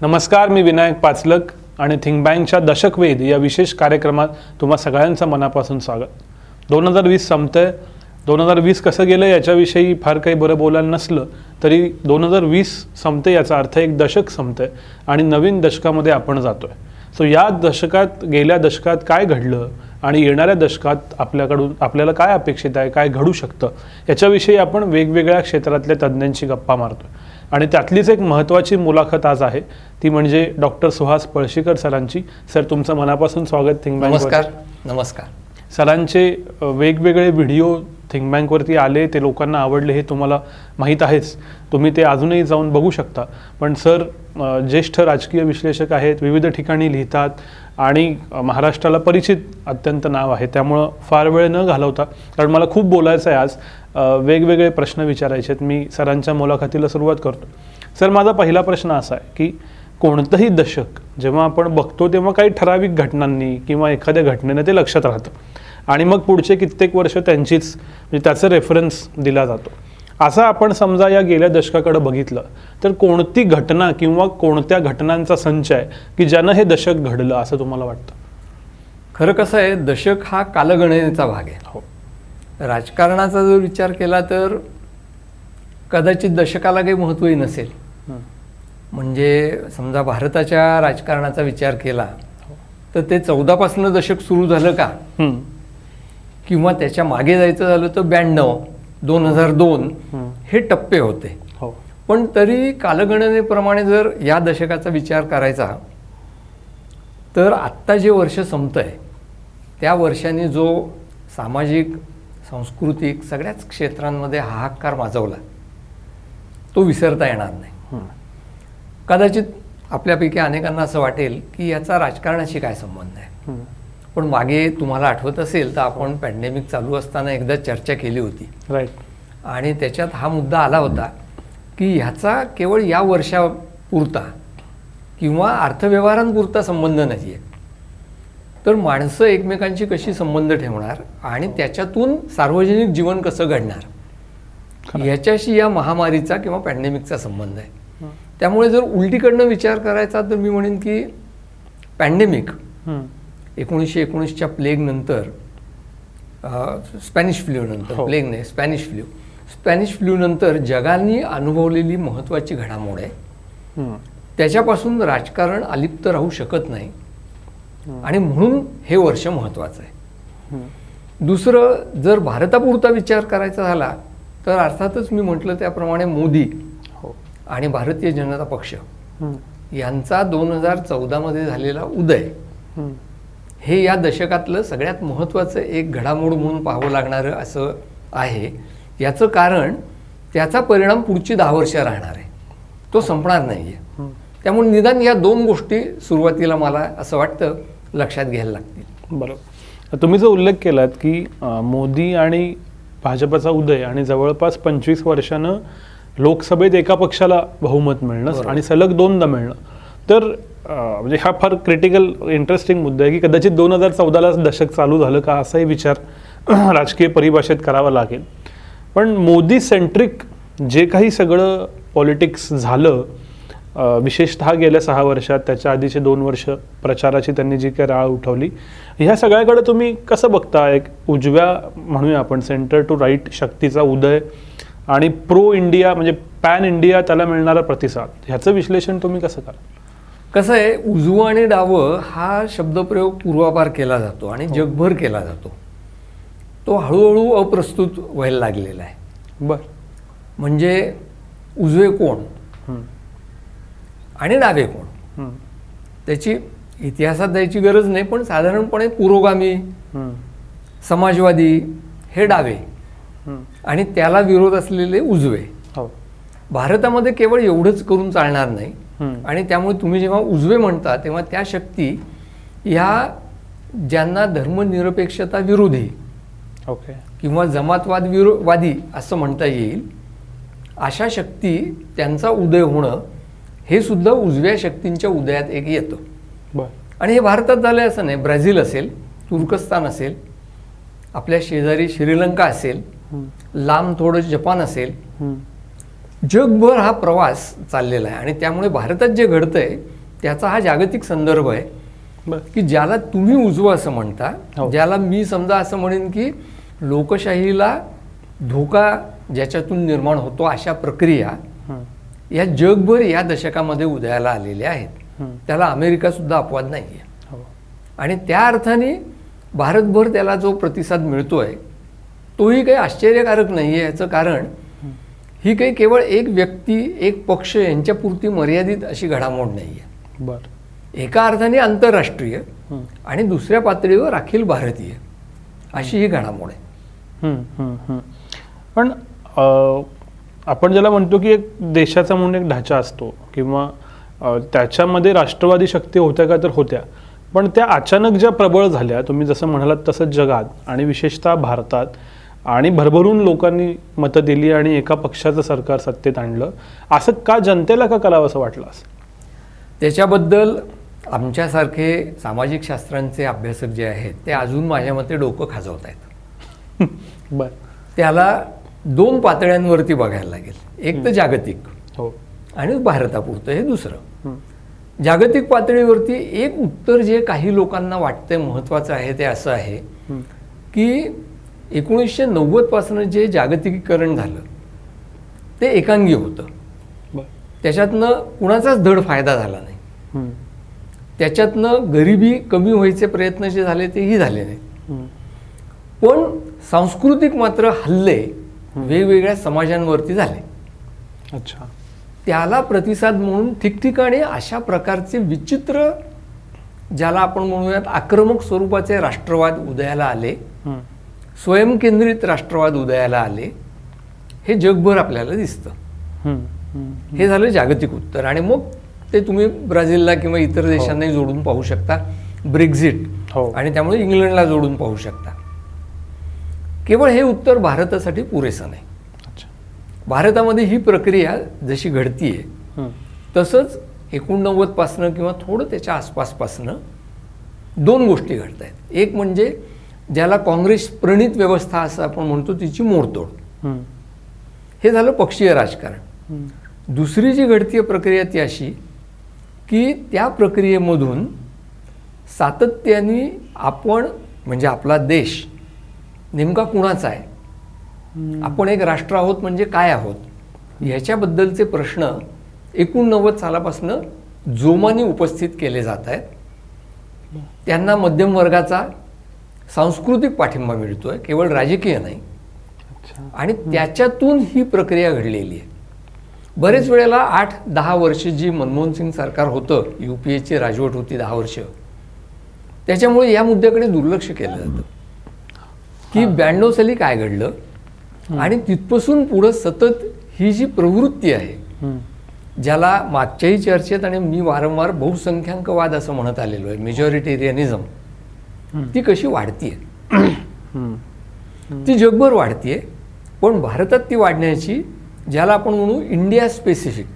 नमस्कार मी विनायक पाचलक आणि थिंक बँकच्या दशकवेद या विशेष कार्यक्रमात तुम्हा सगळ्यांचं मनापासून स्वागत. दोन हजार वीस संपतंय. दोन हजार वीस कसं गेलं याच्याविषयी फार काही बरं बोलायला नसलं तरी दोन हजार वीस संपते याचा अर्थ एक दशक संपतंय आणि नवीन दशकामध्ये आपण जातोय. सो या दशकात गेल्या दशकात काय घडलं आणि येणाऱ्या दशकात आपल्याकडून आपल्याला काय अपेक्षित आहे काय घडू शकतं याच्याविषयी आपण वेगवेगळ्या क्षेत्रातल्या तज्ज्ञांशी गप्पा मारतो आणि त्यातलीच एक महत्त्वाची मुलाखत आज आहे. ती म्हणजे डॉक्टर सुहास पळशीकर सरांची. सर तुमचं मनापासून स्वागत थिंक बँक नमस्कार नमस्कार. सरांचे वेगवेगळे व्हिडिओ थिंक बँकवरती आले ते लोकांना आवडले हे तुम्हाला माहीत आहेच. तुम्ही ते अजूनही जाऊन बघू शकता. पण सर ज्येष्ठ राजकीय विश्लेषक आहेत विविध ठिकाणी लिहितात आणि महाराष्ट्राला परिचित अत्यंत नाव आहे. त्यामुळं फार वेळ न घालवता कारण मला खूप बोलायचं आहे आज वेगवेगळे प्रश्न विचारायचे आहेत. मी सरांच्या मुलाखतीला सुरुवात करतो. सर माझा पहिला प्रश्न असा आहे की कोणतंही दशक जेव्हा आपण बघतो तेव्हा काही ठराविक घटनांनी किंवा एखाद्या घटनेने ते लक्षात राहतं. आणि मग पुढचे कित्येक वर्ष त्यांचीच म्हणजे त्याचा रेफरन्स दिला जातो. असं आपण समजा या गेल्या दशकाकडे बघितलं तर कोणती घटना किंवा कोणत्या घटनांचा संच आहे की ज्यानं हे दशक घडलं असं तुम्हाला वाटतं? खरं कसं आहे दशक हा कालगणनेचा भाग आहे. हो. राजकारणाचा जर विचार केला तर कदाचित दशकाला काही महत्त्वही नसेल. हं. म्हणजे समजा भारताच्या राजकारणाचा विचार केला तर ते चौदापासनं दशक सुरू झालं का? हं. किंवा त्याच्यामागे जायचं झालं तर ब्याण्णव. दोन हजार दोन हं. टप्पे होते हो पण तरी कालगणनेप्रमाणे जर या दशकाचा विचार करायचा तर आत्ता जे वर्ष संपतं आहे त्या वर्षाने जो सामाजिक सांस्कृतिक सगळ्याच क्षेत्रांमध्ये हाहाकार माजवला तो विसरता येणार नाही. कदाचित आपल्यापैकी अनेकांना असं वाटेल की याचा राजकारणाशी काय संबंध आहे. पण मागे तुम्हाला आठवत असेल तर आपण पॅन्डेमिक चालू असताना एकदा चर्चा केली होती. राईट आणि त्याच्यात हा मुद्दा आला होता की ह्याचा केवळ या वर्षापुरता किंवा अर्थव्यवहारांपुरता संबंध नाही आहे तर माणसं एकमेकांशी कशी संबंध ठेवणार आणि त्याच्यातून सार्वजनिक जीवन कसं घडणार? ह्याच्याशी या महामारीचा किंवा पॅन्डेमिकचा संबंध आहे. त्यामुळे जर उलटीकडनं विचार करायचा तर मी म्हणेन की पॅन्डेमिक. एकोणीसशे एकोणीसच्या प्लेगनंतर स्पॅनिश फ्ल्यूनंतर. प्लेग नाही स्पॅनिश फ्ल्यू स्पॅनिश फ्ल्यूनंतर जगाने अनुभवलेली महत्त्वाची घडामोड आहे. त्याच्यापासून राजकारण अलिप्त राहू शकत नाही आणि म्हणून हे वर्ष महत्त्वाचं आहे हं. दुसरं जर भारतापुरता विचार करायचा झाला तर अर्थातच मी म्हटलं त्याप्रमाणे मोदी हो आणि भारतीय जनता पक्ष. यांचा दोन हजार चौदामध्ये झालेला उदय हं. या दशकातलं सगळ्यात महत्त्वाचं एक घडामोड म्हणून पाहावं लागणारं असं आहे याचं कारण त्याचा परिणाम पुढची दहा वर्ष राहणार आहे तो संपणार नाही आहे. त्यामुळे निदान या दोन गोष्टी सुरुवातीला मला असं वाटतं लक्षात घ्यायला लागतील बरोबर तुम्ही जो उल्लेख केलात की मोदी आणि भाजपचा उदय आणि जवळपास पंचवीस वर्षानं लोकसभेत एका पक्षाला बहुमत मिळणं. आणि सलग दोनदा मिळणं तर म्हणजे हा फार क्रिटिकल इंटरेस्टिंग मुद्दा आहे की कदाचित दोन हजार चौदाला दशक चालू झालं का असाही विचार राजकीय परिभाषेत करावा लागेल. पण मोदी सेंट्रिक जे काही सगळं पॉलिटिक्स झालं विशेषतः गेल्या सहा वर्षात त्याच्या आधीचे दोन वर्ष प्रचाराची त्यांनी जी काही राळ उठवली ह्या सगळ्याकडे तुम्ही कसं बघता एक उजव्या म्हणूया आपण सेंटर टू राईट शक्तीचा उदय आणि प्रो इंडिया म्हणजे पॅन इंडिया त्याला मिळणारा प्रतिसाद ह्याचं विश्लेषण तुम्ही कसं कराल? कसं आहे उजवं आणि डावं हा शब्दप्रयोग पूर्वापार केला जातो आणि जगभर केला जातो. तो हळूहळू अप्रस्तुत व्हायला लागलेला आहे. बर. म्हणजे उजवे कोण? आणि डावे कोण? त्याची इतिहासात द्यायची गरज नाही पण साधारणपणे पुरोगामी समाजवादी हे डावे. आणि त्याला विरोध असलेले उजवे. हो. भारतामध्ये केवळ एवढंच करून चालणार नाही. आणि त्यामुळे तुम्ही जेव्हा उजवे म्हणता तेव्हा त्या शक्ती ह्या ज्यांना धर्मनिरपेक्षता विरोधी ओके. किंवा जमातवाद विरो वादी असं म्हणता येईल अशा शक्ती त्यांचा उदय होणं हे सुद्धा उजव्या शक्तींच्या उदयात एक येतं. बर. आणि हे भारतात झालं असं नाही ब्राझील असेल तुर्कस्तान असेल आपल्या शेजारी श्रीलंका असेल लांब थोडं जपान असेल जगभर हा प्रवास चाललेला आहे आणि त्यामुळे भारतात जे घडतंय त्याचा हा जागतिक संदर्भ आहे की ज्याला तुम्ही उजवं असं म्हणता हो. ज्याला मी समजा असं म्हणेन की लोकशाहीला धोका ज्याच्यातून निर्माण होतो अशा प्रक्रिया या जगभर या दशकामध्ये उदयाला आलेल्या आहेत. त्याला अमेरिका सुद्धा अपवाद नाही आहे हो. आणि त्या अर्थाने भारतभर त्याला जो प्रतिसाद मिळतोय तोही काही आश्चर्यकारक नाही आहे याचं कारण ही काही केवळ एक व्यक्ती एक पक्ष यांच्यापुरती मर्यादित अशी घडामोड नाही आहे बर. एका अर्थाने आंतरराष्ट्रीय आणि दुसऱ्या पातळीवर अखिल भारतीय अशी ही घडामोड आहे. पण आपण ज्याला म्हणतो की एक देशाचा म्हणून एक ढाचा असतो किंवा त्याच्यामध्ये राष्ट्रवादी शक्ती होत्या का तर होत्या. पण त्या अचानक ज्या प्रबळ झाल्या तुम्ही जसं म्हणालात तसं जगात आणि विशेषतः भारतात आणि भरभरून लोकांनी मतं दिली आणि एका पक्षाचं सरकार सत्तेत आणलं. असं का जनतेला का करावं असं वाटलं असं? त्याच्याबद्दल आमच्यासारखे सामाजिक शास्त्रांचे अभ्यासक जे आहेत ते अजून माझ्या मते डोकं खाजवत आहेत. बर. त्याला दोन पातळ्यांवरती बघायला लागेल. एक तर जागतिक हो. आणि भारतापुरतं हे दुसरं. जागतिक पातळीवरती एक उत्तर जे काही लोकांना वाटतंय महत्त्वाचं आहे ते असं आहे की एकोणीसशे नव्वदपासून जे जागतिकीकरण झालं ते एकांगी होतं. त्याच्यातनं कुणाचाच धड फायदा झाला नाही. त्याच्यातनं गरिबी कमी व्हायचे प्रयत्न जे झाले तेही झाले नाहीत. पण सांस्कृतिक मात्र हल्ले वेगवेगळ्या समाजांवरती झाले. अच्छा. त्याला प्रतिसाद म्हणून ठिकठिकाणी अशा प्रकारचे विचित्र ज्याला आपण म्हणूयात आक्रमक स्वरूपाचे राष्ट्रवाद उदयाला आले. स्वयंकेंद्रित राष्ट्रवाद उदयाला आले हे जगभर आपल्याला दिसतं. हं, हं, हे झालं जागतिक उत्तर. आणि मग ते तुम्ही ब्राझीलला किंवा इतर देशांनाही जोडून पाहू शकता. ब्रेक्झिट हो. आणि त्यामुळे इंग्लंडला जोडून पाहू शकता. केवळ हे उत्तर भारतासाठी पुरेसं नाही. अच्छा. भारतामध्ये ही प्रक्रिया जशी घडतीये हं, तसंच एकोणनव्वदपासनं किंवा थोडं त्याच्या आसपासपासनं दोन गोष्टी घडत आहेत एक म्हणजे ज्याला काँग्रेस प्रणित व्यवस्था असं आपण म्हणतो तिची मोडतोड हं, झालं पक्षीय राजकारण. दुसरी जी घडतीय प्रक्रिया ती अशी की त्या प्रक्रियेमधून सातत्याने आपण म्हणजे आपला देश नेमका कुणाचा आहे. आपण एक राष्ट्र आहोत म्हणजे काय आहोत? ह्याच्याबद्दलचे प्रश्न एकोणनव्वद सालापासून जोमाने उपस्थित केले जात आहेत. त्यांना मध्यम वर्गाचा सांस्कृतिक पाठिंबा मिळतोय केवळ राजकीय नाही. आणि त्याच्यातून ही प्रक्रिया घडलेली आहे. बरेच वेळेला आठ दहा वर्ष जी मनमोहन सिंग सरकार होतं यू पी एची राजवट होती दहा वर्ष. त्याच्यामुळे या मुद्द्याकडे दुर्लक्ष केलं जातं. की ब्याण्णव साली काय घडलं? आणि तिथपासून पुढं सतत ही जी प्रवृत्ती आहे ज्याला मागच्याही चर्चेत आणि मी वारंवार बहुसंख्याकवाद असं म्हणत आलेलो आहे मेजॉरिटेरियनिझम. ती कशी वाढतीये? हं, ती जगभर वाढतीये पण भारतात ती वाढण्याची ज्याला आपण म्हणू इंडिया स्पेसिफिक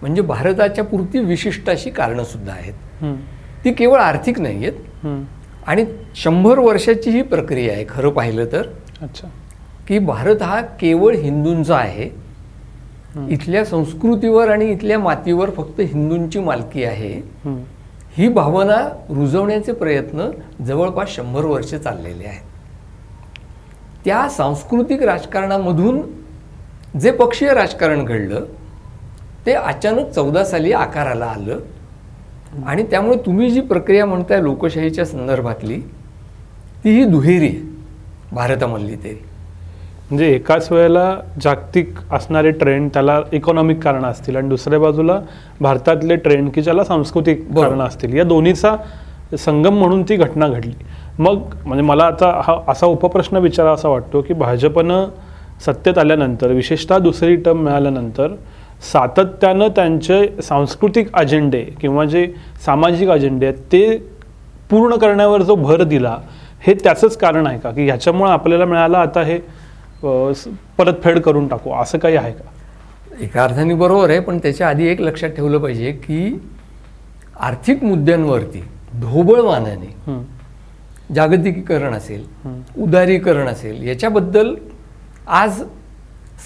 म्हणजे भारताच्या पुरती विशिष्ट अशी कारणंसुद्धा आहेत. हं, ती केवळ आर्थिक नाही आहेत. आणि शंभर वर्षाची ही प्रक्रिया आहे खरं पाहिलं तर. अच्छा. की भारत हा केवळ हिंदूंचा आहे. इथल्या संस्कृतीवर आणि इथल्या मातीवर फक्त हिंदूंची मालकी आहे. ही भावना रुजवण्याचे प्रयत्न जवळपास शंभर वर्षे चाललेले आहेत त्या सांस्कृतिक राजकारणामधून जे पक्षीय राजकारण घडलं ते अचानक चौदा साली आकाराला आलं आणि त्यामुळे तुम्ही जी प्रक्रिया म्हणताय लोकशाहीच्या संदर्भातली ती ही दुहेरी आहे भारतामधली तरी म्हणजे एकाच वेळेला जागतिक असणारे ट्रेंड त्याला इकॉनॉमिक कारणं असतील आणि दुसऱ्या बाजूला भारतातले ट्रेंड की ज्याला सांस्कृतिक. कारणं असतील या दोन्हीचा संगम म्हणून ती घटना घडली. मग म्हणजे मला आता हा असा उपप्रश्न विचारा असा वाटतो की भाजपनं सत्तेत आल्यानंतर विशेषतः दुसरी टर्म मिळाल्यानंतर सातत्यानं त्यांचे सांस्कृतिक अजेंडे किंवा जे सामाजिक अजेंडे आहेत ते पूर्ण करण्यावर जो भर दिला हे त्याचंच कारण आहे का? की ह्याच्यामुळं आपल्याला मिळालं आता हे परतफेड करून टाकू असं काही आहे का? एका अर्थाने बरोबर आहे पण त्याच्या आधी एक लक्षात ठेवलं पाहिजे की आर्थिक मुद्द्यांवरती ढोबळ मानाने जागतिकीकरण असेल उदारीकरण असेल याच्याबद्दल आज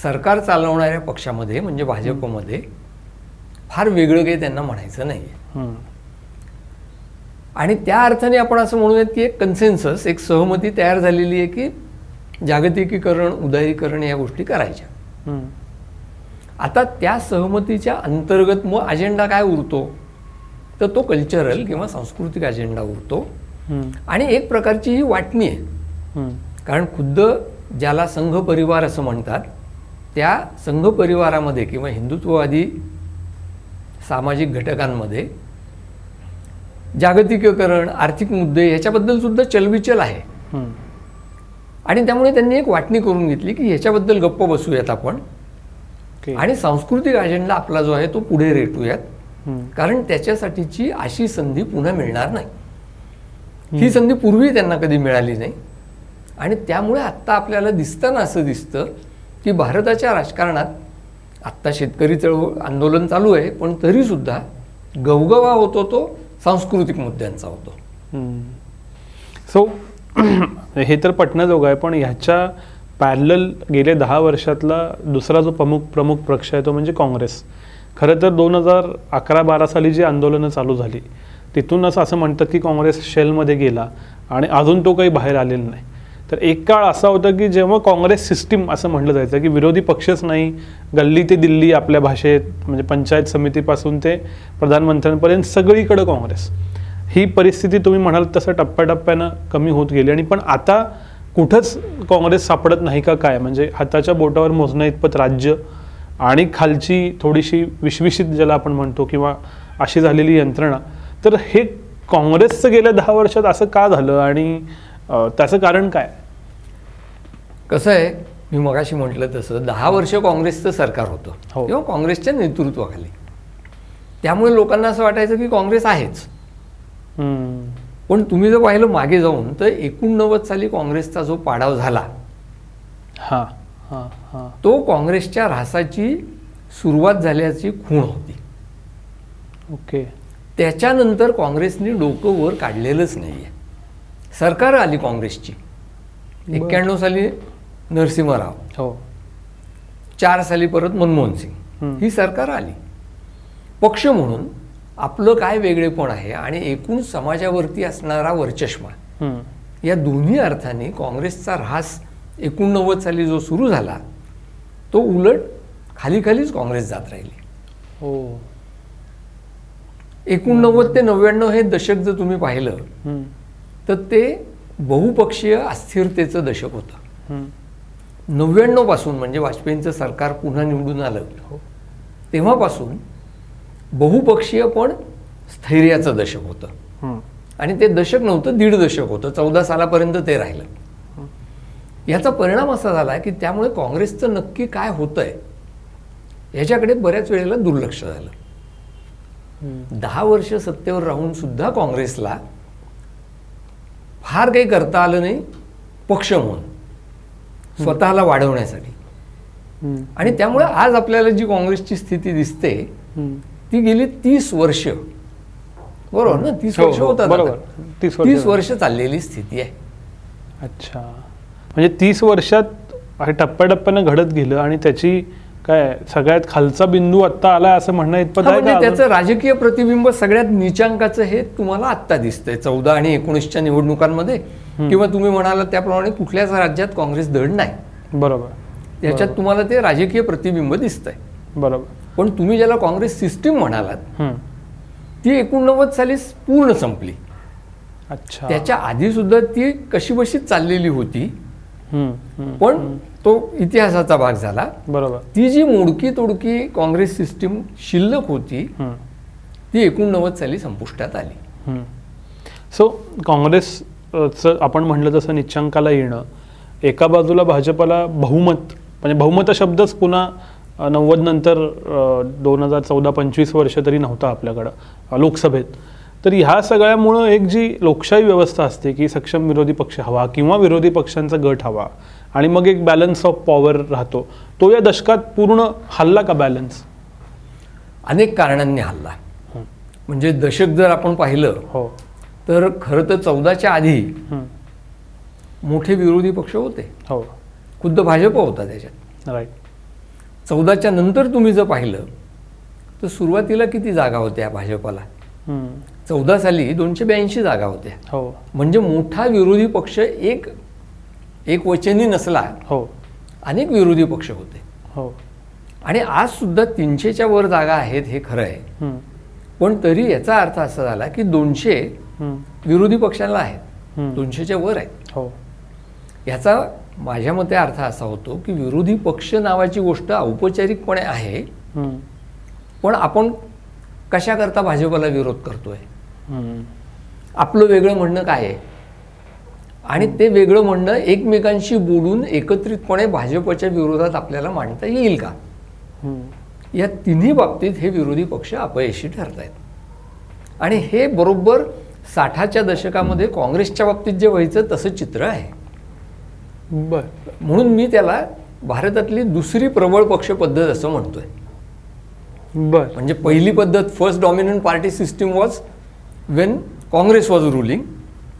सरकार चालवणाऱ्या पक्षामध्ये म्हणजे भाजपमध्ये फार वेगळं काही त्यांना म्हणायचं नाही. आणि त्या अर्थाने आपण असं म्हणूयात की एक कन्सेन्सस एक सहमती तयार झालेली आहे की जागतिकीकरण उदारीकरण या गोष्टी करायच्या. आता त्या सहमतीच्या अंतर्गत मग अजेंडा काय उरतो? तर तो कल्चरल किंवा सांस्कृतिक अजेंडा उरतो. आणि एक प्रकारची ही वाटणी आहे. कारण खुद्द ज्याला संघ परिवार असं म्हणतात त्या संघ परिवारामध्ये किंवा हिंदुत्ववादी सामाजिक घटकांमध्ये जागतिकीकरण आर्थिक मुद्दे ह्याच्याबद्दल सुद्धा चलबिचल आहे. आणि त्यामुळे त्यांनी एक वाटणी करून घेतली की ह्याच्याबद्दल गप्प बसूयात आपण. आणि सांस्कृतिक अजेंडा आपला जो आहे तो पुढे रेटूयात. कारण त्याच्यासाठीची अशी संधी पुन्हा मिळणार नाही. ही संधी पूर्वी त्यांना कधी मिळाली नाही. आणि त्यामुळे आत्ता आपल्याला दिसताना असं दिसतं की भारताच्या राजकारणात आत्ता शेतकरी चळवळ आंदोलन चालू आहे पण तरीसुद्धा गवगवा होतो तो सांस्कृतिक मुद्द्यांचा होतो. सो हे तर पटण्याजोगं आहे पण ह्याच्या पॅरल गेले दहा वर्षातला दुसरा जो प्रमुख प्रमुख पक्ष आहे तो म्हणजे काँग्रेस. खरं तर दोन हजार अकरा बारा साली जी आंदोलनं चालू झाली तिथूनच असं म्हणतात की काँग्रेस शेलमध्ये गेला आणि अजून तो काही बाहेर आलेला नाही. तर एक काळ असा होता की जेव्हा काँग्रेस सिस्टीम असं म्हटलं जायचं की विरोधी पक्षच नाही गल्ली ते दिल्ली आपल्या भाषेत म्हणजे पंचायत समितीपासून ते प्रधानमंत्र्यांपर्यंत सगळीकडं काँग्रेस. ही परिस्थिती तुम्ही म्हणाल तसं टप्प्याटप्प्यानं कमी होत गेली आणि पण आता कुठंच काँग्रेस सापडत नाही का काय? म्हणजे हाताच्या बोटावर मोजण्या इतपत राज्य आणि खालची थोडीशी विश्विषित ज्याला आपण म्हणतो किंवा अशी झालेली यंत्रणा तर हे काँग्रेसचं गेल्या दहा वर्षात असं का झालं आणि त्याचं कारण काय? कसं आहे मी मगाशी म्हटलं तसं दहा वर्ष काँग्रेसचं सरकार होतं. हो. किंवा काँग्रेसच्या नेतृत्वाखाली. त्यामुळे लोकांना असं वाटायचं की काँग्रेस आहेच. पण तुम्ही जर पाहिलं मागे जाऊन तर एकोणनव्वद साली काँग्रेसचा जो पाडाव झाला हां. तो काँग्रेसच्या ऱ्हासाची सुरुवात झाल्याची खूण होती. ओके. त्याच्यानंतर काँग्रेसने डोकं वर काढलेलंच नाही आहे सरकार आली काँग्रेसची. एक्क्याण्णव साली नरसिंहराव. हो. चार साली परत मनमोहन सिंग. ही. सरकार आली. पक्ष म्हणून आपलं काय वेगळेपण आहे आणि एकूण समाजावरती असणारा वरचष्मा या दोन्ही अर्थाने काँग्रेसचा ऱ्हास एकोणनव्वद साली जो सुरू झाला तो उलट खाली खालीच काँग्रेस जात राहिली. हो. एकोणनव्वद ते नव्याण्णव हे दशक जर तुम्ही पाहिलं तर ते बहुपक्षीय अस्थिरतेचं दशक होतं. नव्याण्णवपासून म्हणजे वाजपेयींचं सरकार पुन्हा निवडून आलं हो. तेव्हापासून बहुपक्षीय पण स्थैर्याचं दशक होतं. आणि ते दशक नव्हतं दीड दशक होतं चौदा सालापर्यंत ते राहिलं. याचा परिणाम असा झाला की त्यामुळे काँग्रेसचं नक्की काय होतंय याच्याकडे बऱ्याच वेळेला दुर्लक्ष झालं. हम्म. दहा वर्ष सत्तेवर राहून सुद्धा काँग्रेसला फार काही करता आलं नाही पक्ष म्हणून. स्वतःला वाढवण्यासाठी. हम्म, आणि त्यामुळे आज आपल्याला जी काँग्रेसची स्थिती दिसते हम्म. ती गेली तीस वर्ष. बरोबर ना? तीस हो, वर्ष हो, होतात तीस वर्ष चाललेली स्थिती आहे. अच्छा. म्हणजे तीस वर्षात हे टप्प्याटप्प्यानं घडत गेलं आणि त्याची काय सगळ्यात खालचा बिंदू आत्ता आलाय असं म्हणणं इतपत म्हणजे त्याचं राजकीय प्रतिबिंब सगळ्यात निचांकाचं हे तुम्हाला आत्ता दिसतंय चौदा आणि एकोणीसच्या निवडणुकांमध्ये. किंवा तुम्ही म्हणाला त्याप्रमाणे कुठल्याच राज्यात काँग्रेस धड नाही. बरोबर. त्याच्यात तुम्हाला ते राजकीय प्रतिबिंब दिसतंय. बरोबर. पण तुम्ही ज्याला काँग्रेस सिस्टीम म्हणालात. ती एकोणनव्वद साली पूर्ण संपली. अच्छा. त्याच्या आधी सुद्धा ती कशी बशीच चाललेली होती. पण तो इतिहासाचा भाग झाला. बरोबर. ती जी मोडकी तोडकी काँग्रेस सिस्टीम शिल्लक होती ती एकोणनव्वद साली संपुष्टात आली. सो काँग्रेसचं आपण म्हटलं तसं निच्चांकाला येणं एका बाजूला भाजपला बहुमत म्हणजे बहुमत शब्दच पुन्हा नव्वद नंतर दोन हजार चौदा पंचवीस वर्ष तरी नव्हता आपल्याकडं लोकसभेत. तर ह्या सगळ्यामुळं एक जी लोकशाही व्यवस्था असते की सक्षम विरोधी पक्ष हवा किंवा विरोधी पक्षांचा गट हवा आणि मग एक बॅलन्स ऑफ पॉवर राहतो. तो या दशकात पूर्ण हल्ला का बॅलन्स अनेक कारणांनी हल्ला. म्हणजे दशक जर आपण पाहिलं हो. तर खरं तर चौदाच्या आधी. मोठे विरोधी पक्ष होते. हो. खुद्द भाजप होता त्याच्यात. राईट चौदाच्या नंतर तुम्ही जर पाहिलं तर सुरुवातीला किती जागा होत्या भाजपला. चौदा साली दोनशे ब्याऐंशी जागा होत्या. हो. म्हणजे मोठा विरोधी पक्ष एक एक वचनी नसला. हो. अनेक विरोधी पक्ष होते. हो. आणि आज सुद्धा तीनशेच्या वर जागा आहेत हे खरं आहे. पण तरी याचा अर्थ असा झाला की दोनशे. विरोधी पक्षांना आहेत. दोनशेच्या वर आहेत. हो. याचा माझ्या मते अर्थ असा होतो की विरोधी पक्ष नावाची गोष्ट औपचारिकपणे आहे. पण आपण कशाकरता भाजपला विरोध करतोय. आपलं वेगळं म्हणणं काय आहे? आणि ते वेगळं म्हणणं एकमेकांशी बोलून एकत्रितपणे भाजपच्या विरोधात आपल्याला मांडता येईल का. या तिन्ही बाबतीत हे विरोधी पक्ष अपयशी ठरत आहेत आणि हे बरोबर साठाच्या दशकामध्ये काँग्रेसच्या बाबतीत जे व्हायचं तसं चित्र आहे. बर. म्हणून मी त्याला भारतातली दुसरी प्रबळ पक्ष पद्धत असं म्हणतोय. बर. म्हणजे पहिली पद्धत first dominant party system was when Congress was ruling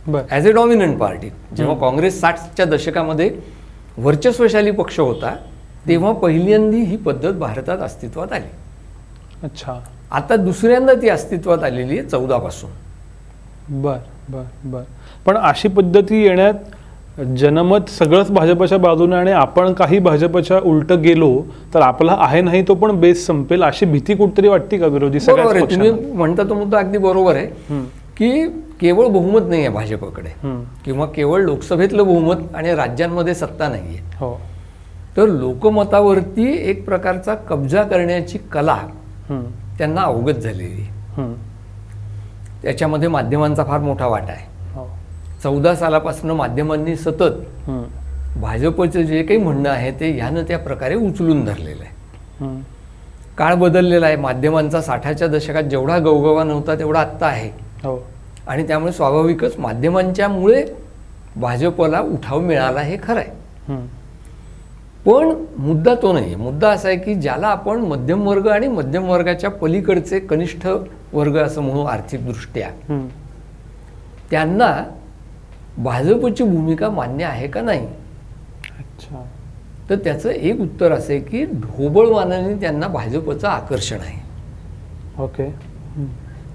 बर. ॲज अ डॉमिनंट पार्टी जेव्हा काँग्रेस साठच्या दशकामध्ये वर्चस्वशाली पक्ष होता तेव्हा पहिल्यांदी ही पद्धत भारतात अस्तित्वात आली. अच्छा. आता दुसऱ्यांदा ती अस्तित्वात आलेली आहे चौदापासून. बर बर बर. पण अशी पद्धती येण्यात जनमत सगळंच भाजपच्या बाजूने आणि आपण काही भाजपच्या उलट गेलो तर आपला आहे नाही तो पण बेस संपेल अशी भीती कुठतरी वाटते का विरोधी बरोबर सगळ्याच आहे तुम्ही? म्हणता तो मुद्दा अगदी बरोबर आहे की केवळ बहुमत नाही आहे भाजपकडे. किंवा केवळ लोकसभेतलं बहुमत आणि राज्यांमध्ये सत्ता नाही आहे. हो. तर लोकमतावरती एक प्रकारचा कब्जा करण्याची कला त्यांना अवगत झालेली त्याच्यामध्ये माध्यमांचा फार मोठा वाटा आहे. चौदा सालापासून माध्यमांनी सतत भाजपचं जे काही म्हणणं आहे ते ह्यानं त्या प्रकारे उचलून धरलेलं आहे. काळ बदललेला आहे. माध्यमांचा साठाच्या दशकात जेवढा गवगवा नव्हता तेवढा आत्ता आहे. हो. आणि त्यामुळे स्वाभाविकच माध्यमांच्यामुळे भाजपला उठाव मिळाला हे खरं आहे. पण मुद्दा तो नाही. मुद्दा असा आहे की ज्याला आपण मध्यम वर्ग आणि मध्यम वर्गाच्या पलीकडचे कनिष्ठ वर्ग असं म्हणू आर्थिकदृष्ट्या त्यांना भाजपची भूमिका मान्य आहे का नाही? अच्छा. तर त्याचं एक उत्तर असं आहे की ढोबळमानाने त्यांना भाजपचं आकर्षण आहे. ओके.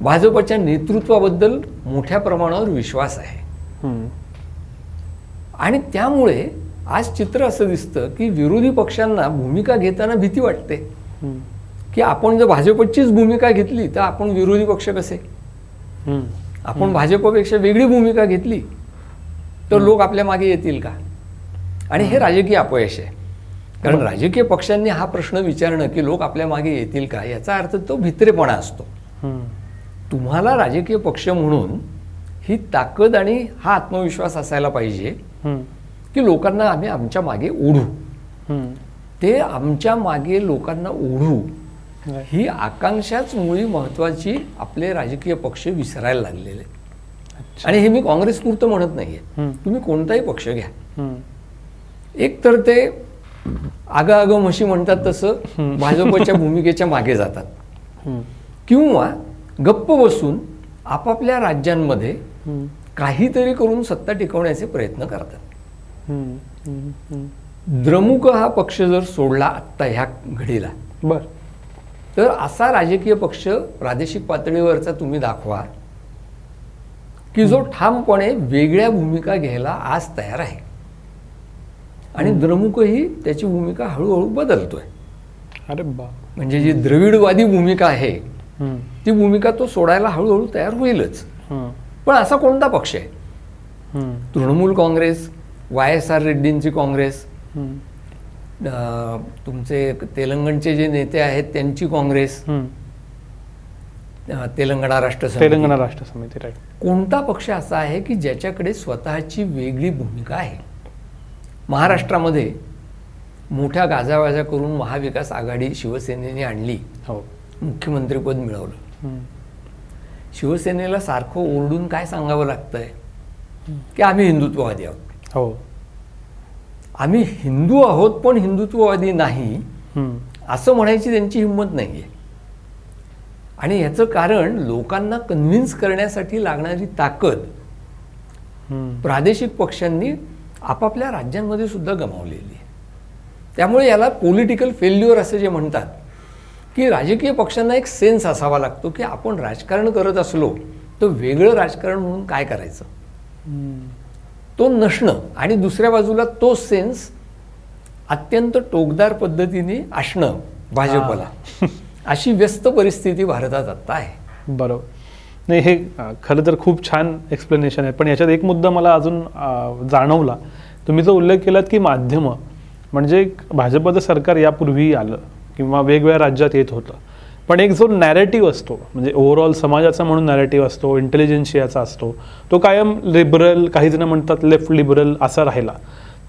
भाजपच्या नेतृत्वाबद्दल मोठ्या प्रमाणावर विश्वास आहे. आणि त्यामुळे आज चित्र असं दिसतं की विरोधी पक्षांना भूमिका घेताना भीती वाटते. की आपण जर भाजपचीच भूमिका घेतली तर आपण विरोधी पक्ष कसे? आपण भाजपपेक्षा वेगळी भूमिका घेतली तर लोक आपल्या मागे येतील का? आणि हे राजकीय अपयश आहे. कारण राजकीय पक्षांनी हा प्रश्न विचारणं की लोक आपल्या मागे येतील का याचा अर्थ तो भित्रेपणा असतो. तुम्हाला राजकीय पक्ष म्हणून ही ताकद आणि हा आत्मविश्वास असायला पाहिजे की लोकांना आम्ही आमच्या मागे ओढू. ते आमच्या मागे लोकांना ओढू. ही आकांक्षाच मुळी महत्वाची आपले राजकीय पक्ष विसरायला लागलेले अच्छा. आणि हे मी काँग्रेसपुरतं म्हणत नाहीये. तुम्ही कोणताही पक्ष घ्या. एक तर ते आगं आगं म्हशी म्हणतात तसं. भाजपच्या भूमिकेच्या मागे जातात. किंवा गप्प बसून आपापल्या राज्यांमध्ये काहीतरी करून सत्ता टिकवण्याचे प्रयत्न करतात. द्रमुक हा पक्ष जर सोडला आत्ता ह्या घडीला बर. तर असा राजकीय पक्ष प्रादेशिक पातळीवरचा तुम्ही दाखवा. की जो ठामपणे वेगळ्या भूमिका घ्यायला आज तयार आहे. आणि द्रमुकही त्याची भूमिका हळूहळू बदलतोय. अरे बा म्हणजे जी द्रविडवादी भूमिका आहे ती भूमिका तो सोडायला हळूहळू तयार होईलच. पण असा कोणता पक्ष आहे? Trinamool Congress Y S R रेड्डींची Congress तुमचे तेलंगणचे जे नेते आहेत त्यांची काँग्रेस तेलंगणा राष्ट्र समिती. तेलंगणा राष्ट्र समिती राईट कोणता पक्ष असा आहे की ज्याच्याकडे स्वतःची वेगळी भूमिका आहे? महाराष्ट्रामध्ये मोठ्या गाजावाजा करून महाविकास आघाडी शिवसेनेने आणली. हो. मुख्यमंत्रीपद मिळवलं. शिवसेनेला सारखं ओरडून काय सांगावं लागतंय? की आम्ही हिंदुत्ववादी आहोत. हो. आम्ही हिंदू आहोत पण हिंदुत्ववादी नाही. असं म्हणायची त्यांची हिंमत नाही आहे आणि ह्याचं कारण लोकांना कन्व्हिन्स करण्यासाठी लागणारी ताकद प्रादेशिक पक्षांनी आपापल्या राज्यांमध्ये सुद्धा गमावलेली आहे. त्यामुळे याला पॉलिटिकल फेल्युअर असं जे म्हणतात की राजकीय पक्षांना एक सेन्स असावा लागतो की आपण राजकारण करत असलो तर वेगळं राजकारण म्हणून काय करायचं? तो नसणं आणि दुसऱ्या बाजूला तो सेन्स अत्यंत टोकदार पद्धतीने असणं भाजपला. अशी व्यस्त परिस्थिती भारतात आत्ता आहे. बरोबर. नाही हे खरं तर खूप छान एक्सप्लेनेशन आहे. पण याच्यात एक मुद्दा मला अजून जाणवला. तुम्ही जो उल्लेख केलात की माध्यमं म्हणजे भाजपचं सरकार यापूर्वीही आलं किंवा वेगवेगळ्या राज्यात येत होतं. पण एक जो नॅरेटिव्ह असतो म्हणजे ओव्हरऑल समाजाचा म्हणून नॅरेटिव्ह असतो इंटेलिजन्शियाचा असतो तो कायम लिबरल काही जण म्हणतात लेफ्ट लिबरल असा राहिला.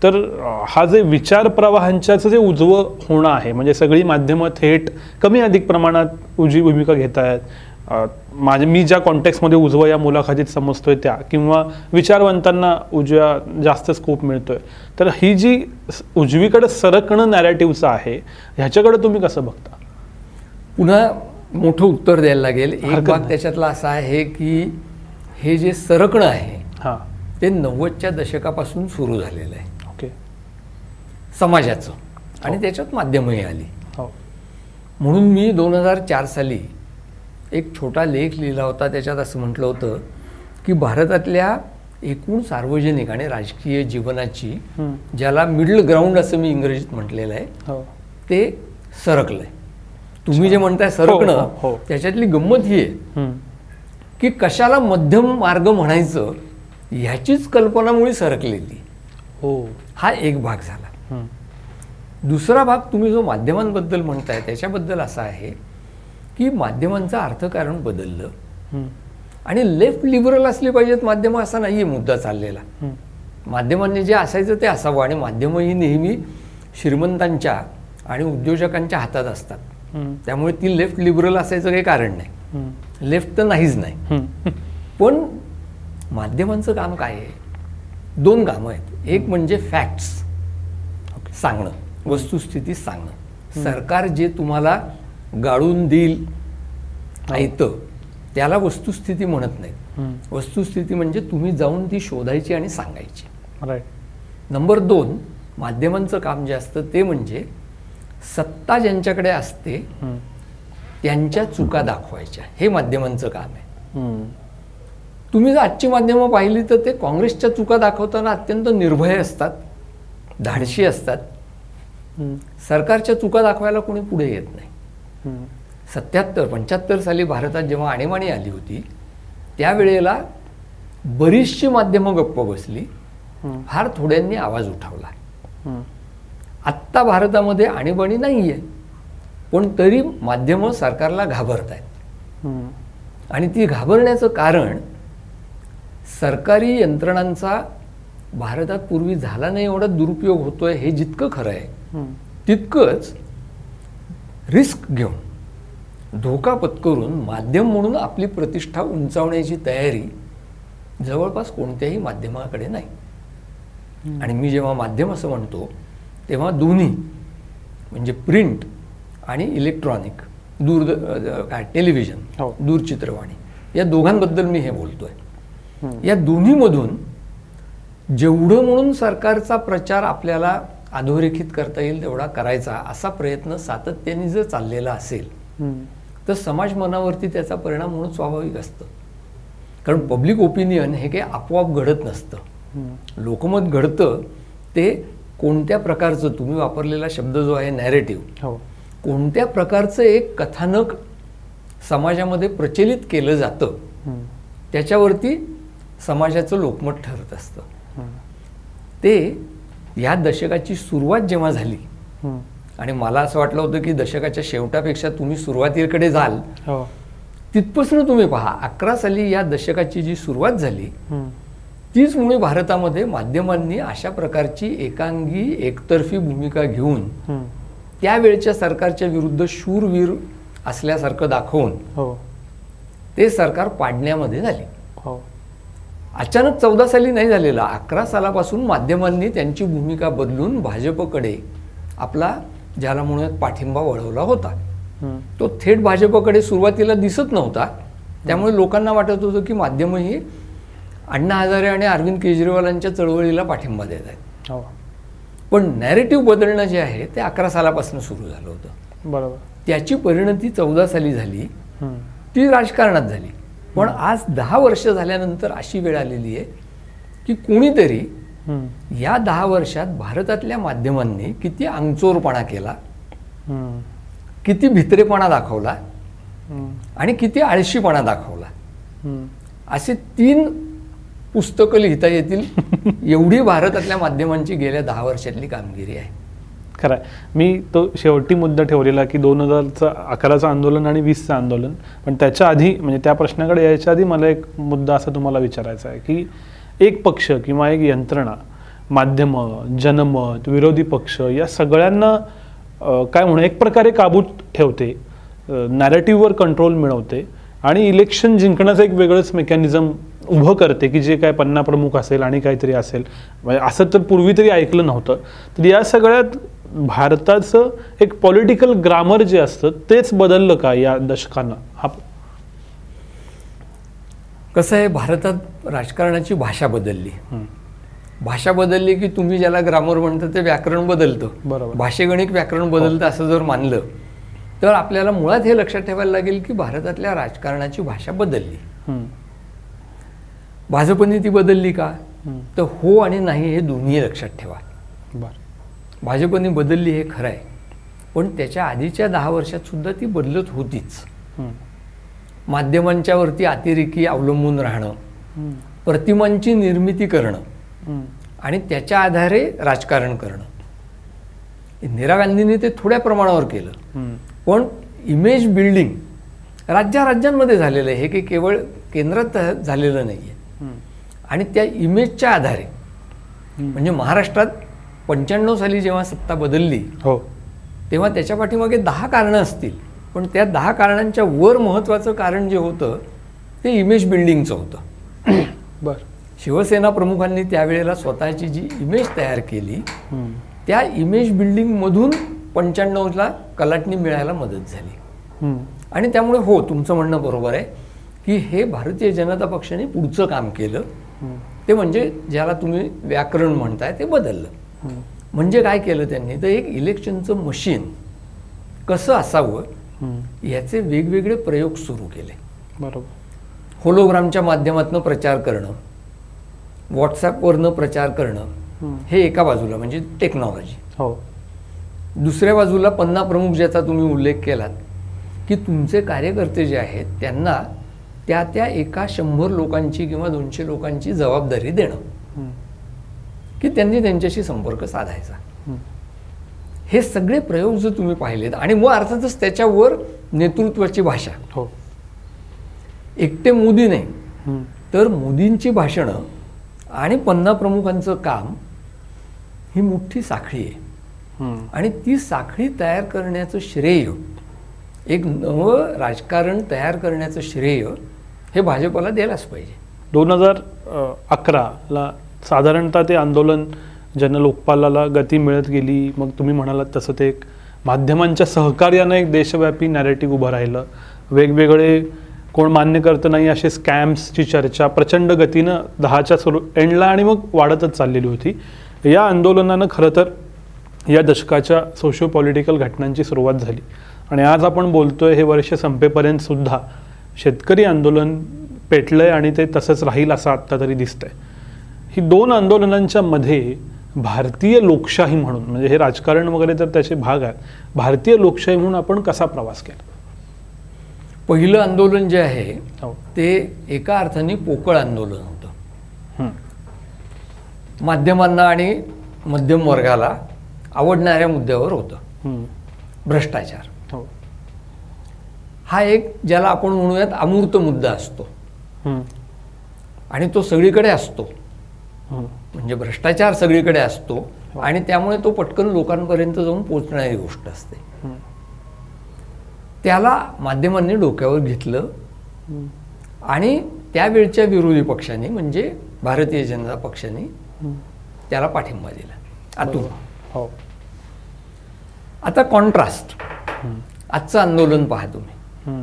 तर हा जे विचार प्रवाहांच्याचं जे उजवं होणं आहे म्हणजे सगळी माध्यमं थेट कमी अधिक प्रमाणात उजवी भूमिका घेत आहेत. अ, माझे मी ज्या कॉन्टेक्समध्ये उजवं या मुलाखतीत समजतोय त्या किंवा विचारवंतांना उजव्या जास्त स्कोप मिळतोय. तर ही जी उजवीकडे सरकणं नॅरेटिव्हचं आहे ह्याच्याकडे तुम्ही कसं बघता? पुन्हा मोठं उत्तर द्यायला लागेल. एक भाग. त्याच्यातला असा आहे की हे जे सरकणं आहे हां. ते नव्वदच्या दशकापासून सुरू झालेलं आहे. समाजाचं. आणि त्याच्यात माध्यमही आली. हो. म्हणून मी दोन हजार चार साली एक छोटा लेख लिहिला होता त्याच्यात असं म्हटलं होतं की भारतातल्या एकूण सार्वजनिक आणि राजकीय जीवनाची. ज्याला मिडल ग्राउंड असं मी इंग्रजीत म्हटलेलं आहे हो. ते सरकलंय. तुम्ही जे म्हणताय हो, सरकणं हो. त्याच्यातली गंमत ही आहे. की कशाला मध्यम मार्ग म्हणायचं ह्याचीच कल्पनामुळे सरकलेली. हो. हा एक भाग झाला. दुसरा भाग तुम्ही जो माध्यमांबद्दल म्हणताय त्याच्याबद्दल असा आहे की माध्यमांचं अर्थकारण बदललं. आणि लेफ्ट लिबरल असली पाहिजेत माध्यमं असा नाही आहे मुद्दा चाललेला. माध्यमांनी जे असायचं ते असावं आणि माध्यमं ही नेहमी श्रीमंतांच्या आणि उद्योजकांच्या हातात असतात. त्यामुळे ती लेफ्ट लिबरल असायचं काही कारण नाही. लेफ्ट तर नाहीच नाही. पण माध्यमांचं काम काय आहे दोन कामं आहेत एक म्हणजे फॅक्ट्स सांगणं वस्तुस्थिती सांगणं. सरकार जे तुम्हाला गाळून देईल ऐतं त्याला वस्तुस्थिती म्हणत नाहीत. हम्म. वस्तुस्थिती म्हणजे तुम्ही जाऊन ती शोधायची आणि सांगायची. नंबर दोन माध्यमांचं काम जे असतं ते म्हणजे सत्ता ज्यांच्याकडे असते. त्यांच्या चुका दाखवायच्या. हे माध्यमांचं काम आहे. तुम्ही जर आजची माध्यमं पाहिली तर ते काँग्रेसच्या चुका दाखवताना अत्यंत निर्भय असतात. धाडशी असतात. सरकारच्या चुका दाखवायला कोणी पुढे येत नाही. सत्याहत्तर पंच्याहत्तर साली भारतात जेव्हा आणीबाणी आली होती त्यावेळेला बरीचशी माध्यमं गप्प बसली. फार थोड्यांनी आवाज उठवला. आत्ता भारतामध्ये आणीबाणी नाही आहे पण तरी माध्यमं सरकारला घाबरत आहेत. आणि ती घाबरण्याचं कारण सरकारी यंत्रणांचा भारतात पूर्वी झाला नाही एवढा दुरुपयोग होतोय हे जितकं खरं आहे. तितकंच रिस्क घेऊन धोका पत्करून माध्यम म्हणून आपली प्रतिष्ठा उंचावण्याची तयारी जवळपास कोणत्याही माध्यमाकडे नाही आणि मी जेव्हा माध्यम असं म्हणतो तेव्हा दोन्ही म्हणजे प्रिंट आणि इलेक्ट्रॉनिक दूर काय टेलिव्हिजन हो. दूरचित्रवाणी या दोघांबद्दल मी हे बोलतोय. या दोन्हीमधून जेवढं म्हणून सरकारचा प्रचार आपल्याला अधोरेखित करता येईल तेवढा करायचा असा प्रयत्न सातत्याने जर चाललेला असेल. तर समाज मनावरती त्याचा परिणाम होणं स्वाभाविक असतं कारण पब्लिक ओपिनियन हे काही आपोआप घडत नसतं. लोकमत घडतं ते कोणत्या प्रकारचं तुम्ही वापरलेला शब्द जो आहे नॅरेटिव्ह हो कोणत्या प्रकारचं एक कथानक समाजामध्ये प्रचलित केलं जातं. त्याच्यावरती समाजाचं लोकमत ठरत असतं. ते या दशकाची सुरुवात जेव्हा झाली. आणि मला असं वाटलं होतं की दशकाच्या शेवटापेक्षा तुम्ही सुरुवातीकडे जाल हो तिथपासून तुम्ही पहा अकरा साली या दशकाची जी सुरुवात झाली. तीच मुळे भारतामध्ये माध्यमांनी अशा प्रकारची एकांगी एकतर्फी भूमिका घेऊन. त्यावेळच्या सरकारच्या विरुद्ध शूरवीर असल्यासारखं दाखवून हो ते सरकार पाडण्यामध्ये झाले हो अचानक चौदा साली नाही झालेला अकरा सालापासून माध्यमांनी त्यांची भूमिका बदलून भाजपकडे आपला ज्याला म्हणूयात पाठिंबा वळवला होता. तो थेट भाजपकडे सुरुवातीला दिसत नव्हता. त्यामुळे लोकांना वाटत होतं की माध्यमं ही अण्णा हजारे आणि अरविंद केजरीवालांच्या चळवळीला पाठिंबा देत आहेत. हो. पण नॅरेटिव्ह बदलणं जे आहे ते अकरा सालापासून सुरू झालं होतं. बरोबर. त्याची परिणती चौदा साली झाली. ती राजकारणात झाली. पण आज दहा वर्ष झाल्यानंतर अशी वेळ आलेली आहे की कोणीतरी. या दहा वर्षात भारतातल्या माध्यमांनी किती अंगचोरपणा केला. किती भित्रेपणा दाखवला. आणि किती आळशीपणा दाखवला. असे तीन पुस्तकं लिहिता येतील एवढी भारतातल्या माध्यमांची गेल्या दहा वर्षातली कामगिरी आहे खरं आहे. मी तो शेवटी मुद्दा ठेवलेला की दोन हजारचं अकराचं आंदोलन आणि वीसचं आंदोलन. पण त्याच्या आधी म्हणजे त्या प्रश्नाकडे यायच्या आधी मला एक मुद्दा असा तुम्हाला विचारायचा आहे की एक पक्ष किंवा एक यंत्रणा माध्यमं जनमत विरोधी पक्ष या सगळ्यांना काय म्हणू एक प्रकारे काबूत ठेवते नॅरेटिव्हवर कंट्रोल मिळवते आणि इलेक्शन जिंकण्याचं एक वेगळंच मेकॅनिझम उभं करते की जे काय पन्ना प्रमुख असेल आणि काहीतरी असेल. म्हणजे असं तर पूर्वी तरी ऐकलं नव्हतं. तर या सगळ्यात भारताचं एक पॉलिटिकल ग्रामर जे असतं तेच बदललं का या दशकांना? हा कसं आहे भारतात राजकारणाची भाषा बदलली. हं, भाषा बदलली की तुम्ही ज्याला ग्रामर म्हणता ते व्याकरण बदलतं. बरोबर. भाषेगणिक व्याकरण बदलतं असं जर मानलं तर आपल्याला मुळात हे लक्षात ठेवायला लागेल की भारतातल्या राजकारणाची भाषा बदलली. हं, भाजपने ती बदलली का? हं, तर हो आणि नाही हे दोन्ही लक्षात ठेवा. भाजपने बदलली हे खरं आहे पण त्याच्या आधीच्या दहा वर्षात सुद्धा ती बदलत होतीच. हं, माध्यमांच्या वरती अतिरेकी अवलंबून राहणं प्रतिमांची निर्मिती करणं आणि त्याच्या आधारे राजकारण करणं. इंदिरा गांधींनी ते थोड्या प्रमाणावर केलं. पण इमेज बिल्डिंग राज्या राज्यांमध्ये झालेलं आहे. हे काही केवळ केंद्रात झालेलं नाही आहे हं, आणि त्या इमेजच्या आधारे म्हणजे महाराष्ट्रात पंच्याण्णव साली जेव्हा सत्ता बदलली हो. तेव्हा त्याच्या पाठीमागे दहा कारणं असतील. पण त्या दहा कारणांच्या वर महत्त्वाचं कारण जे होतं ते इमेज बिल्डिंगचं होतं. बरं. शिवसेना प्रमुखांनी त्यावेळेला स्वतःची जी इमेज तयार केली त्या इमेज बिल्डिंगमधून पंच्याण्णवला कलाटणी मिळायला मदत झाली. आणि त्यामुळे हो तुमचं म्हणणं बरोबर आहे की हे भारतीय जनता पक्षाने पुढचं काम केलं. ते म्हणजे ज्याला तुम्ही व्याकरण म्हणताय ते बदललं. म्हणजे काय केलं त्यांनी? तर एक इलेक्शनचं मशीन कसं असावं याचे वेगवेगळे प्रयोग सुरू केले. बरोबर. होलोग्रामच्या माध्यमातून प्रचार करणं व्हॉट्सॲपवरनं प्रचार करणं हं, एका बाजूला म्हणजे टेक्नॉलॉजी. हो. दुसऱ्या बाजूला पन्ना प्रमुख ज्याचा तुम्ही उल्लेख केलात की तुमचे कार्यकर्ते जे आहेत त्यांना त्या त्या एका शंभर लोकांची किंवा दोनशे लोकांची जबाबदारी देणं. की त्यांनी त्यांच्याशी संपर्क साधायचा. हं, सगळे प्रयोग जर तुम्ही पाहिलेत आणि मग अर्थातच त्याच्यावर नेतृत्वाची भाषा. हो. एकटे मोदी नाही. तर मोदींची भाषणं आणि पन्ना प्रमुखांचं काम ही मोठी साखळी आहे. आणि ती साखळी तयार करण्याचं श्रेय एक नवं राजकारण तयार करण्याचं श्रेय हे भाजपला द्यायलाच पाहिजे. दोन हजार अकराला साधारणतः ते आंदोलन ज्यांना लोकपालाला गती मिळत गेली मग तुम्ही म्हणालात तसं ते एक माध्यमांच्या सहकार्यानं एक देशव्यापी नॅरेटिव्ह उभं राहिलं. वेगवेगळे कोण मान्य करतं नाही असे स्कॅम्सची चर्चा प्रचंड गतीनं दहाच्या सुरू एंडला आणि मग वाढतच चाललेली होती. या आंदोलनानं खरं तर या दशकाच्या सोशिओ पॉलिटिकल घटनांची सुरुवात झाली. आणि आज आपण बोलतोय हे वर्ष संपेपर्यंत सुद्धा शेतकरी आंदोलन पेटलंय आणि ते तसंच राहील असं आत्ता तरी दिसतंय. ही दोन आंदोलनांच्या मध्ये भारतीय लोकशाही म्हणून म्हणजे हे राजकारण वगैरे तर त्याचे भाग आहेत भारतीय लोकशाही म्हणून आपण कसा प्रवास केला? पहिलं आंदोलन जे आहे हो. ते एका अर्थाने पोकळ आंदोलन होतं. माध्यमांना आणि मध्यम वर्गाला आवडणाऱ्या मुद्द्यावर होतं. भ्रष्टाचार. हो. हा एक ज्याला आपण म्हणूयात अमूर्त मुद्दा असतो. हं, आणि तो सगळीकडे असतो. म्हणजे भ्रष्टाचार सगळीकडे असतो आणि त्यामुळे तो पटकन लोकांपर्यंत जाऊन पोचणारी गोष्ट असते. हं, त्याला माध्यमांनी डोक्यावर घेतलं हं, आणि त्यावेळच्या विरोधी पक्षाने म्हणजे भारतीय जनता पक्षाने हं. त्याला पाठिंबा दिला. आतून. हो. आता कॉन्ट्रास्ट हं, आजचं आंदोलन पहा तुम्ही. हं,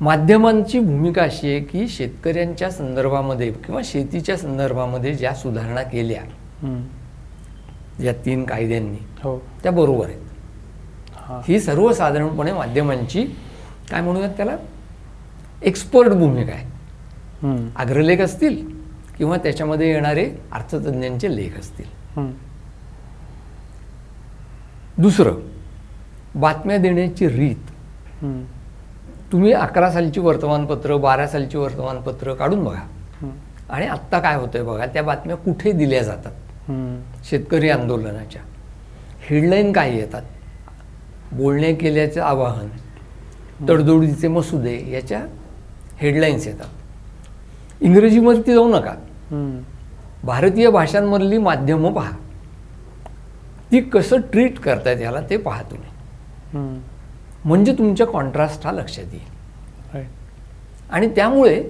माध्यमांची भूमिका अशी आहे की शेतकऱ्यांच्या संदर्भामध्ये किंवा शेतीच्या संदर्भामध्ये ज्या सुधारणा केल्या या तीन कायद्यांनी हो. त्या बरोबर आहेत. हां. ही सर्वसाधारणपणे माध्यमांची काय म्हणूयात त्याला एक्सपर्ट भूमिका आहे. अग्रलेख असतील किंवा त्याच्यामध्ये येणारे अर्थतज्ज्ञांचे लेख असतील. दुसरं बातम्या देण्याची रीत. तुम्ही अकरा सालची वर्तमानपत्र बारा सालची वर्तमानपत्र काढून बघा. आणि आत्ता काय होतंय बघा त्या बातम्या कुठे दिल्या जातात? शेतकरी आंदोलनाच्या. हेडलाईन काय येतात? बोलणे केल्याचं आवाहन तडजोडीचे मसुदे याच्या हेडलाईन्स येतात. इंग्रजीमध्ये जाऊ नका. भारतीय भाषांमधली माध्यमं पहा. ती कसं ट्रीट करतायत याला ते पहा तुम्ही. म्हणजे तुमच्या कॉन्ट्रास्ट हा लक्षात येईल. आणि त्यामुळे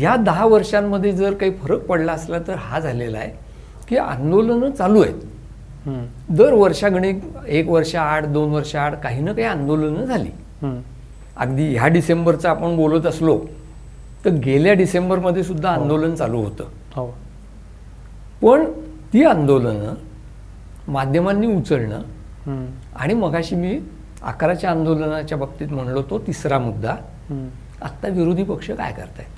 या दहा वर्षांमध्ये जर काही फरक पडला असला तर हा झालेला आहे की आंदोलनं चालू आहेत. दर वर्षागणिक एक वर्ष आड दोन वर्ष आड काही ना काही आंदोलनं झाली. अगदी ह्या डिसेंबरचं आपण बोलत असलो तर गेल्या डिसेंबरमध्ये सुद्धा आंदोलन चालू होतं. हो. पण ती आंदोलनं माध्यमांनी उचलणं आणि मगाशी मी अकराच्या आंदोलनाच्या बाबतीत म्हणलो तो तिसरा मुद्दा. आत्ता विरोधी पक्ष काय करतायत?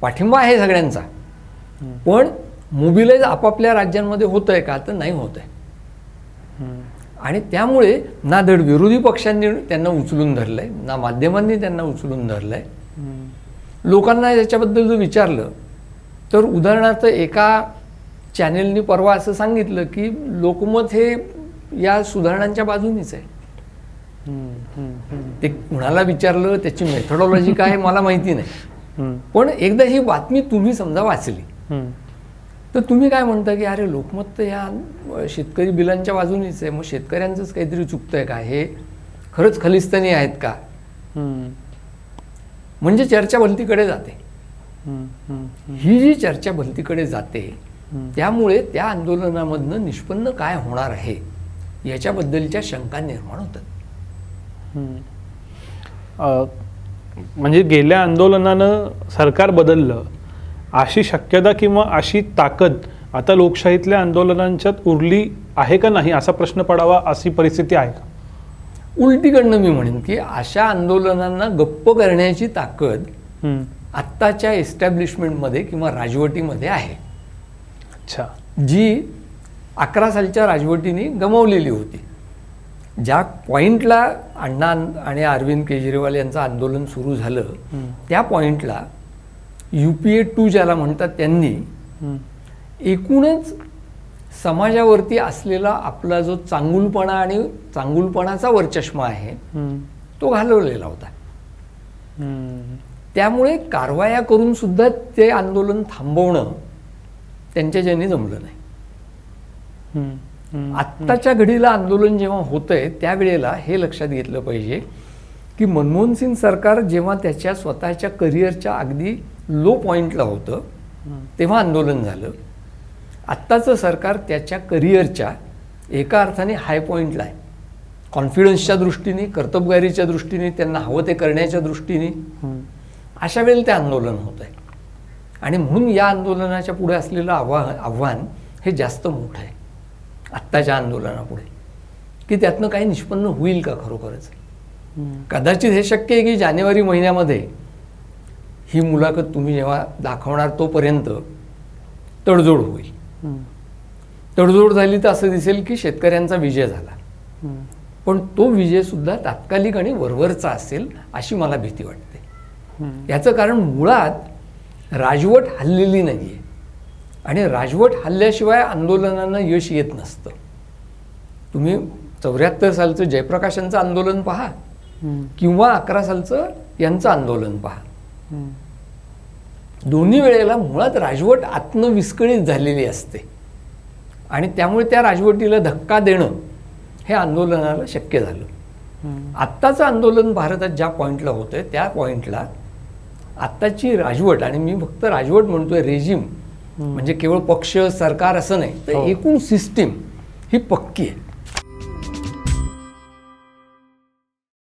पाठिंबा आहे सगळ्यांचा. पण मोबिलाईज आपापल्या राज्यांमध्ये होत आहे का? तर नाही होत आहे आणि त्यामुळे ना धड विरोधी पक्षांनी त्यांना उचलून धरलंय ना माध्यमांनी त्यांना उचलून धरलंय. लोकांना याच्याबद्दल जर विचारलं तर उदाहरणार्थ एका चॅनेलनी परवा असं सांगितलं की लोकमत हे या सुधारणांच्या बाजूनीच आहे. ते कुणाला विचारलं त्याची मेथडॉलॉजी काय मला माहिती नाही. पण एकदा ही बातमी तुम्ही समजा वाचली तर तुम्ही काय म्हणता की अरे लोकमत तर या शेतकरी बिलांच्या बाजूनीच आहे मग शेतकऱ्यांचंच काहीतरी चुकतंय का? हे खरंच खलिस्तानी आहेत का? म्हणजे चर्चा भलतीकडे जाते. ही जी चर्चा भलतीकडे जाते त्यामुळे त्या आंदोलनामधनं निष्पन्न काय होणार आहे? याच्याबद्दलच्या शंका निर्माण होतात. म्हणजे गेल्या आंदोलनानं सरकार बदललं. अशी शक्यता किंवा अशी ताकद आता लोकशाहीतल्या आंदोलनांच्यात उरली आहे का नाही असा प्रश्न पडावा अशी परिस्थिती आहे का? उलटीकडनं मी म्हणेन की अशा आंदोलनांना गप्प करण्याची ताकद. आत्ताच्या एस्टॅब्लिशमेंटमध्ये किंवा राजवटीमध्ये आहे. अच्छा. जी अकरा सालच्या राजवटीने गमावलेली होती ज्या पॉईंटला अण्णा आणि अरविंद केजरीवाल यांचं आंदोलन सुरू झालं. त्या पॉईंटला यू पी ए टू ज्याला म्हणतात त्यांनी. एकूणच समाजावरती असलेला आपला जो चांगुलपणा आणि चांगुलपणाचा वरचष्मा आहे. तो घालवलेला होता. त्यामुळे कारवाया करून सुद्धा ते आंदोलन थांबवणं त्यांच्याच्याने जमलं नाही. आत्ताच्या घडीला आंदोलन जेव्हा होतंय त्यावेळेला हे लक्षात घेतलं पाहिजे की मनमोहन सिंग सरकार जेव्हा त्याच्या स्वतःच्या करिअरच्या अगदी लो पॉईंटला होतं तेव्हा आंदोलन झालं. आत्ताचं सरकार त्याच्या करिअरच्या एका अर्थाने हाय पॉईंटला आहे. कॉन्फिडन्सच्या दृष्टीने कर्तबगारीच्या दृष्टीने त्यांना हवं ते करण्याच्या दृष्टीने. अशा वेळेला ते आंदोलन होत आहे आणि म्हणून या आंदोलनाच्या पुढे असलेलं आव्हान आव्हान हे जास्त मोठं आहे. आत्ताच्या आंदोलनापुढे की त्यातनं काही निष्पन्न होईल का खरोखरच. कदाचित हे शक्य आहे की जानेवारी महिन्यामध्ये ही मुलाखत तुम्ही जेव्हा दाखवणार तोपर्यंत तडजोड होईल. तडजोड झाली तर असं दिसेल की शेतकऱ्यांचा विजय झाला. पण तो विजयसुद्धा तात्कालिक आणि वरवरचा असेल अशी मला भीती वाटते. याचं कारण मुळात राजवट हल्लेली नाही आहे आणि राजवट हल्ल्याशिवाय आंदोलनांना यश येत नसतं तुम्ही चौऱ्याहत्तर सालचं जयप्रकाशांचं आंदोलन पहा. किंवा अकरा सालचं यांचं आंदोलन पहा. दोन्ही वेळेला मुळात राजवट आत्मविस्कळीत झालेली असते आणि त्यामुळे त्या राजवटीला धक्का देणं हे आंदोलनाला शक्य झालं. आत्ताचं आंदोलन भारतात ज्या पॉईंटला होतंय त्या पॉईंटला आत्ताची राजवट आणि मी फक्त राजवट म्हणतोय रेजिम म्हणजे केवळ पक्ष सरकार असं नाही तर हो. एकूण सिस्टीम ही पक्की आहे